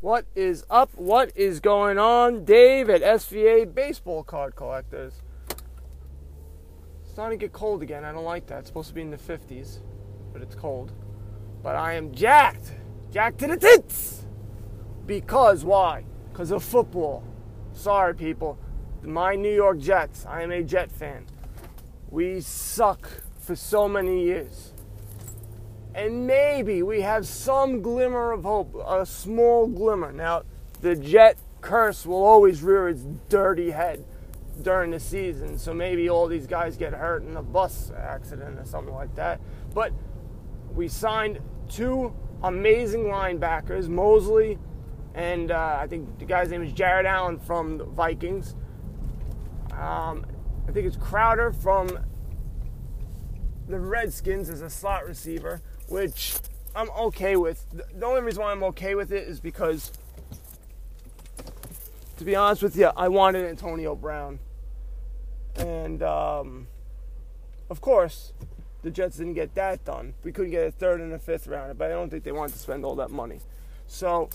What is up? What is going on? Dave at SVA Baseball Card Collectors. It's starting to get cold again. I don't like that. It's supposed to be in the 50s, but it's cold. But I am jacked. Jacked to the tits. Because why? Because of football. Sorry, people. My New York Jets. I am a Jet fan. We suck for so many years and maybe we have some glimmer of hope, a small glimmer. Now, the Jet curse will always rear its dirty head during the season, so maybe all these guys get hurt in a bus accident or something like that. But we signed two amazing linebackers, Mosley, and uh, I think the guy's name is Jared Allen from the Vikings. Um, I think it's Crowder from the Redskins as a slot receiver which I'm okay with. The only reason why I'm okay with it is because, to be honest with you, I wanted Antonio Brown. And, um, of course, the Jets didn't get that done. We couldn't get a third and a fifth rounder, but I don't think they wanted to spend all that money. So,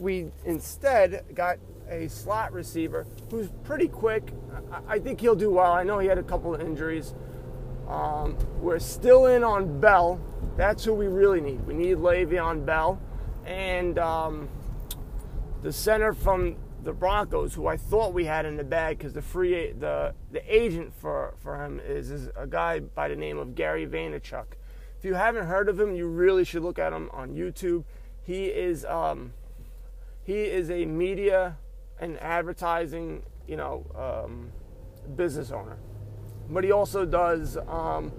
we instead got a slot receiver who's pretty quick. I think he'll do well. I know he had a couple of injuries. Um, we're still in on Bell. That's who we really need. We need Le'Veon Bell. And um, the center from the Broncos, who I thought we had in the bag because the free the the agent for, for him is, is a guy by the name of Gary Vaynerchuk. If you haven't heard of him, you really should look at him on YouTube. He is um, he is a media and advertising, you know, um, business owner but he also does. Um,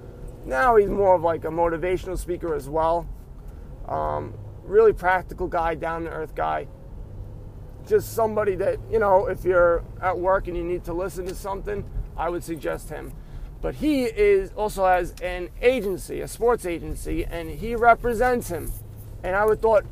now he's more of like a motivational speaker as well. Um, really practical guy, down to earth guy. Just somebody that you know, if you're at work and you need to listen to something, I would suggest him. But he is also has an agency, a sports agency, and he represents him. And I would thought,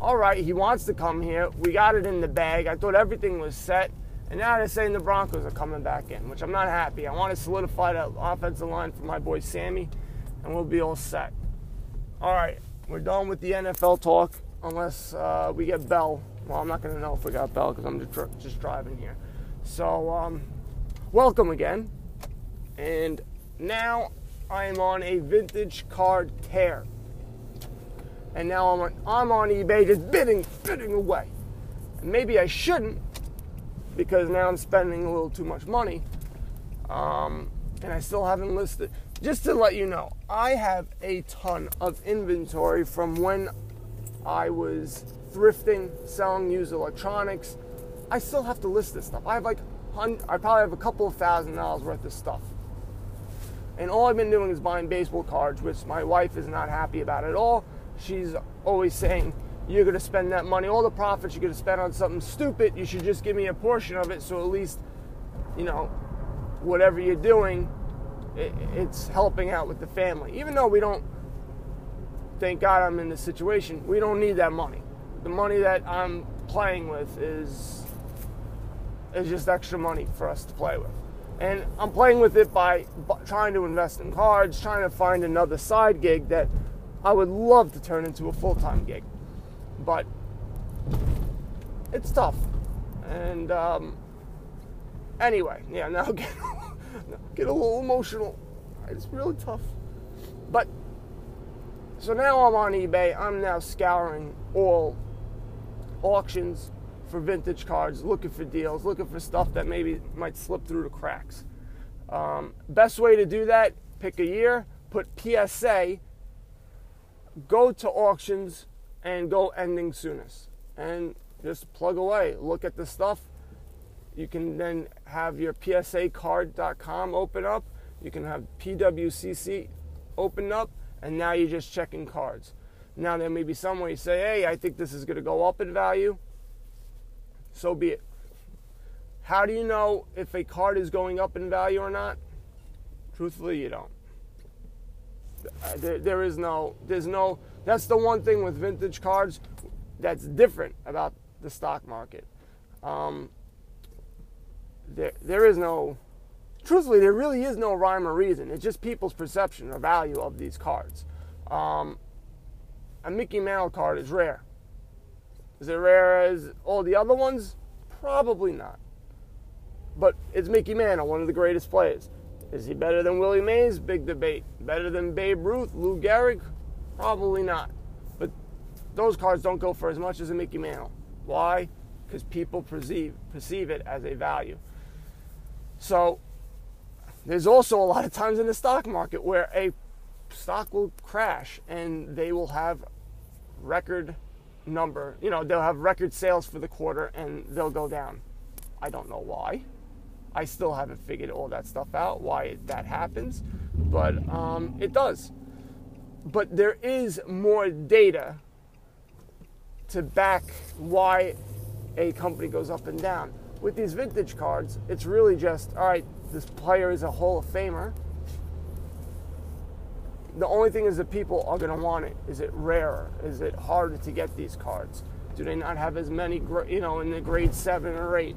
all right, he wants to come here. We got it in the bag. I thought everything was set and now they're saying the Broncos are coming back in, which I'm not happy. I want to solidify that offensive line for my boy Sammy, and we'll be all set. All right, we're done with the NFL talk, unless uh, we get Bell. Well, I'm not going to know if we got Bell because I'm just, just driving here. So, um, welcome again. And now I am on a vintage card tear. And now I'm on, I'm on eBay just bidding, bidding away. And maybe I shouldn't because now I'm spending a little too much money. Um, and I still haven't listed. Just to let you know, I have a ton of inventory from when I was thrifting, selling used electronics. I still have to list this stuff. I have like, I probably have a couple of thousand dollars worth of stuff. And all I've been doing is buying baseball cards, which my wife is not happy about at all. She's always saying, you're going to spend that money, all the profits you're going to spend on something stupid, you should just give me a portion of it so at least, you know, whatever you're doing, it's helping out with the family. Even though we don't, thank God I'm in this situation, we don't need that money. The money that I'm playing with is is just extra money for us to play with. And I'm playing with it by trying to invest in cards, trying to find another side gig that I would love to turn into a full time gig but it's tough. And um, anyway, yeah, now get, get a little emotional. It's really tough. But so now I'm on eBay. I'm now scouring all auctions for vintage cards, looking for deals, looking for stuff that maybe might slip through the cracks. Um, best way to do that: pick a year, put PSA, go to auctions and go ending soonest. And just plug away. Look at the stuff. You can then have your PSAcard.com open up. You can have PWCC open up, and now you're just checking cards. Now there may be some way you say, "Hey, I think this is going to go up in value." So be it. How do you know if a card is going up in value or not? Truthfully, you don't. There, there is no, there's no that's the one thing with vintage cards that's different about the stock market. Um, there, there is no truthfully, there really is no rhyme or reason. It's just people's perception or value of these cards. Um, a Mickey Mantle card is rare. Is it rare as all the other ones? Probably not. But it's Mickey Mantle, one of the greatest players. Is he better than Willie Mays? Big debate. Better than Babe Ruth, Lou Gehrig? Probably not. But those cards don't go for as much as a Mickey Mantle. Why? Because people perceive perceive it as a value. So there's also a lot of times in the stock market where a stock will crash and they will have record number, you know, they'll have record sales for the quarter and they'll go down. I don't know why. I still haven't figured all that stuff out, why that happens, but um, it does. But there is more data to back why a company goes up and down. With these vintage cards, it's really just all right, this player is a Hall of Famer. The only thing is that people are going to want it. Is it rarer? Is it harder to get these cards? Do they not have as many, you know, in the grade seven or eight?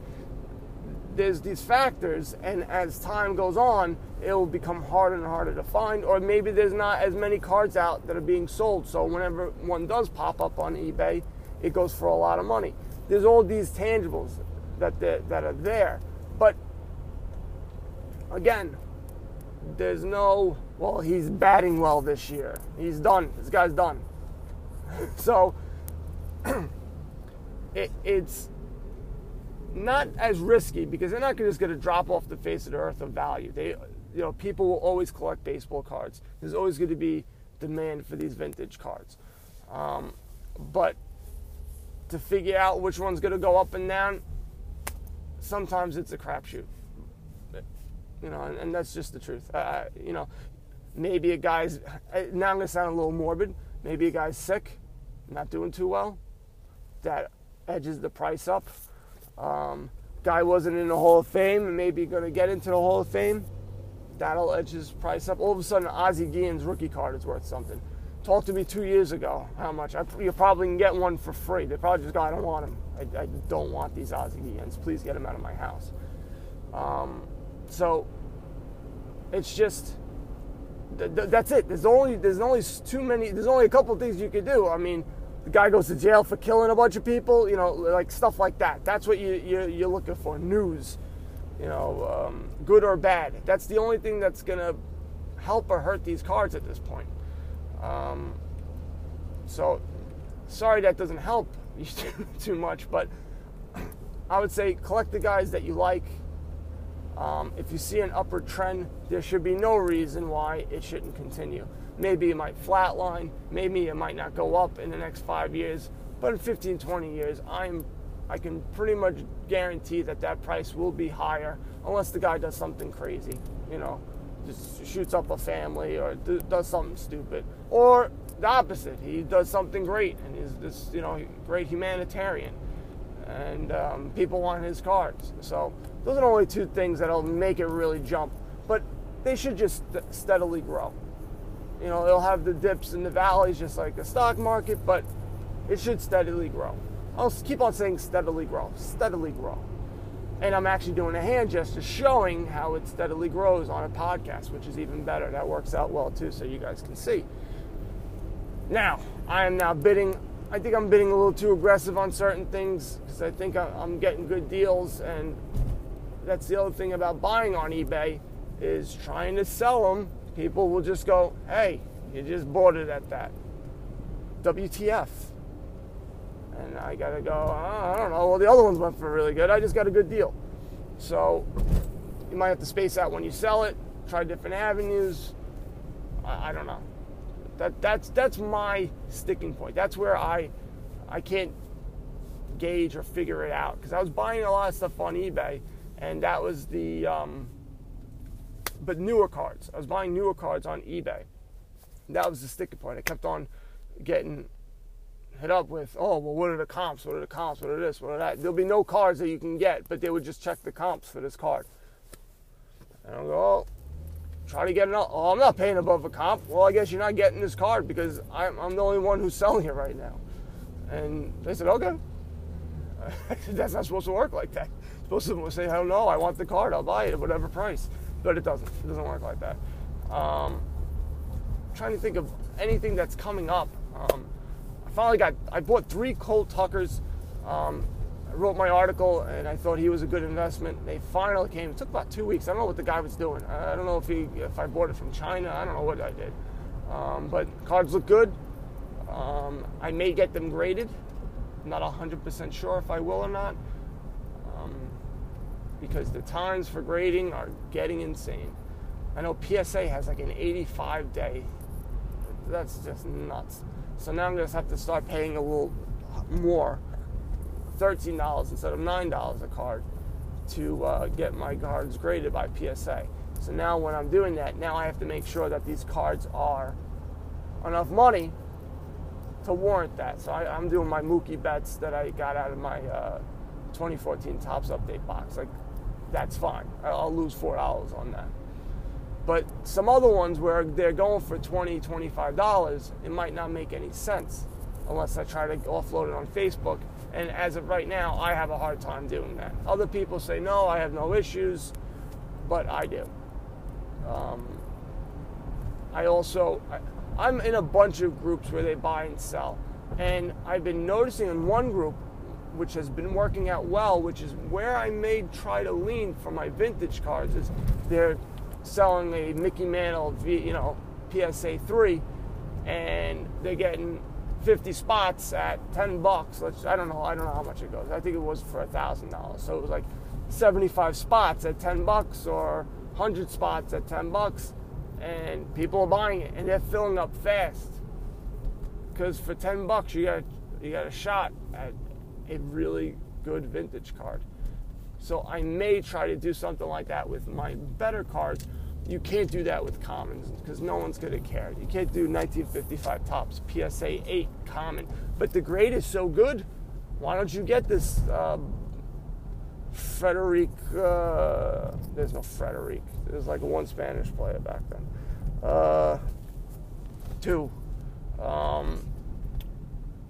There's these factors, and as time goes on, it will become harder and harder to find, or maybe there's not as many cards out that are being sold. So whenever one does pop up on eBay, it goes for a lot of money. There's all these tangibles that that are there, but again, there's no, well, he's batting well this year. He's done. This guy's done. so it, it's not as risky because they're not just going to drop off the face of the earth of value. They, you know, people will always collect baseball cards. There's always going to be demand for these vintage cards. Um, but to figure out which one's going to go up and down, sometimes it's a crapshoot you know, and, and that's just the truth. Uh, you know, maybe a guy's now I'm gonna sound a little morbid. Maybe a guy's sick, not doing too well. That edges the price up. Um, guy wasn't in the Hall of Fame and maybe gonna get into the Hall of Fame. That'll edge his price up. All of a sudden, Ozzie Guillen's rookie card is worth something. Talk to me two years ago. How much? I, you probably can get one for free. They probably just go, I don't want them. I, I don't want these Ozzie Guillens. Please get them out of my house. Um, so it's just th- th- that's it. There's only there's only too many. There's only a couple things you could do. I mean, guy goes to jail for killing a bunch of people. You know, like stuff like that. That's what you, you you're looking for. News. You know, um, good or bad. That's the only thing that's gonna help or hurt these cards at this point. Um, so, sorry that doesn't help you too, too much, but I would say collect the guys that you like um, if you see an upward trend, there should be no reason why it shouldn't continue. Maybe it might flatline, maybe it might not go up in the next five years, but in 15, 20 years, I'm, I can pretty much guarantee that that price will be higher unless the guy does something crazy, you know, just shoots up a family or does something stupid. Or the opposite, he does something great and he's this, you know, great humanitarian and um, people want his cards. So those are the only two things that'll make it really jump. But they should just steadily grow. You know, it'll have the dips and the valleys just like the stock market, but it should steadily grow. I'll keep on saying steadily grow, steadily grow. And I'm actually doing a hand gesture showing how it steadily grows on a podcast, which is even better. That works out well too, so you guys can see. Now, I am now bidding I think I'm bidding a little too aggressive on certain things because I think I'm getting good deals, and that's the other thing about buying on eBay is trying to sell them. People will just go, "Hey, you just bought it at that." WTF? And I gotta go. Oh, I don't know. Well, the other ones went for really good. I just got a good deal. So you might have to space out when you sell it. Try different avenues. I, I don't know. That that's that's my sticking point. That's where I I can't gauge or figure it out because I was buying a lot of stuff on eBay, and that was the um, but newer cards. I was buying newer cards on eBay. That was the sticking point. I kept on getting hit up with, oh well, what are the comps? What are the comps? What are this? What are that? There'll be no cards that you can get, but they would just check the comps for this card. And I'll go, oh, try to get it. Oh, I'm not paying above a comp. Well, I guess you're not getting this card because I'm, I'm the only one who's selling it right now. And they said, okay. That's not supposed to work like that. Supposed to say, hell no, I want the card. I'll buy it at whatever price. But it doesn't. It doesn't work like that. Um, trying to think of anything that's coming up. Um, I finally got. I bought three Cole Tuckers. Um, I wrote my article and I thought he was a good investment. They finally came. It took about two weeks. I don't know what the guy was doing. I don't know if he if I bought it from China. I don't know what I did. Um, but cards look good. Um, I may get them graded. I'm not 100% sure if I will or not. Because the times for grading are getting insane. I know PSA has like an 85 day. That's just nuts. So now I'm going to have to start paying a little more $13 instead of $9 a card to uh, get my cards graded by PSA. So now when I'm doing that, now I have to make sure that these cards are enough money to warrant that. So I, am doing my Mookie Betts that I got out of my uh, 2014 Topps Update box. Like, that's fine. I'll lose $4 on that. But some other ones where they're going for $20, $25, it might not make any sense unless I try to offload it on Facebook and as of right now, I have a hard time doing that. Other people say, no, I have no issues, but I do. Um, I also, I, I'm in a bunch of groups where they buy and sell. And I've been noticing in one group, which has been working out well, which is where I may try to lean for my vintage cards, is they're selling a Mickey Mantle, you know, PSA 3, and they're getting 50 spots at 10 bucks. Let's, I don't know. I don't know how much it goes. I think it was for a thousand dollars. So it was like 75 spots at 10 bucks or 100 spots at 10 bucks, and people are buying it and they're filling up fast. Because for 10 bucks, you got you got a shot at a really good vintage card. So I may try to do something like that with my better cards you can't do that with commons because no one's going to care. You can't do 1955 Topps PSA 8 common. But the grade is so good. Why don't you get this uh, Frederic? Uh, there's no Frederic. There's like one Spanish player back then. Uh, two. Um,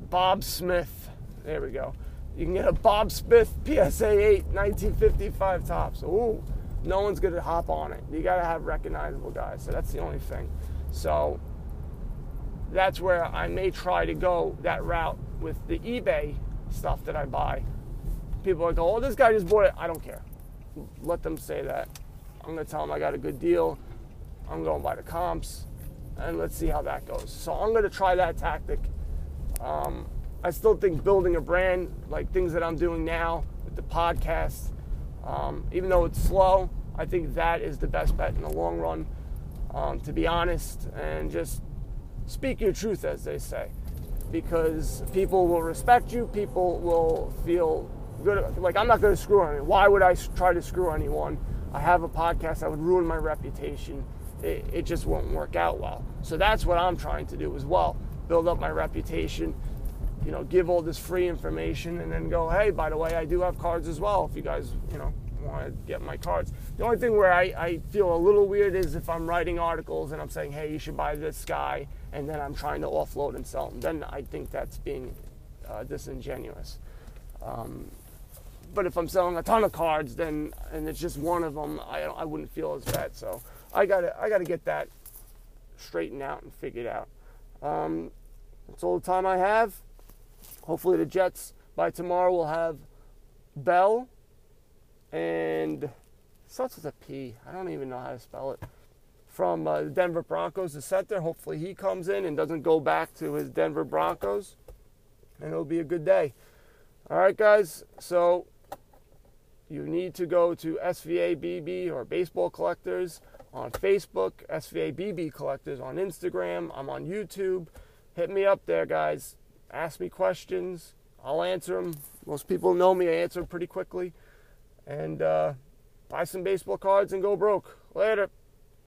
Bob Smith. There we go. You can get a Bob Smith PSA 8 1955 Topps. Ooh no one's going to hop on it. You got to have recognizable guys. So that's the only thing. So that's where I may try to go that route with the eBay stuff that I buy. People are go, oh, this guy just bought it. I don't care. Let them say that. I'm going to tell them I got a good deal. I'm going to buy the comps, and let's see how that goes. So I'm going to try that tactic. Um, I still think building a brand, like things that I'm doing now with the podcast, um, even though it's slow, I think that is the best bet in the long run, um, to be honest, and just speak your truth, as they say, because people will respect you, people will feel good. Like, I'm not going to screw anyone. Why would I try to screw anyone? I have a podcast, I would ruin my reputation. It, it just won't work out well. So that's what I'm trying to do as well build up my reputation you know, give all this free information and then go, hey, by the way, I do have cards as well if you guys, you know, want to get my cards. The only thing where I, I feel a little weird is if I'm writing articles and I'm saying, hey, you should buy this guy, and then I'm trying to offload and sell them. Then I think that's being uh, disingenuous. Um, but if I'm selling a ton of cards, then and it's just one of them, I, I wouldn't feel as bad. So I gotta I gotta get that straightened out and figured out. Um, that's all the time I have. Hopefully, the Jets by tomorrow will have Bell and starts with a P. I don't even know how to spell it. From uh, the Denver Broncos, the center. Hopefully, he comes in and doesn't go back to his Denver Broncos, and it'll be a good day. All right, guys. So you need to go to SVABB or Baseball Collectors on Facebook, SVABB Collectors on Instagram. I'm on YouTube. Hit me up there, guys ask me questions. I'll answer them. Most people know me. I answer pretty quickly. And uh, buy some baseball cards and go broke. Later.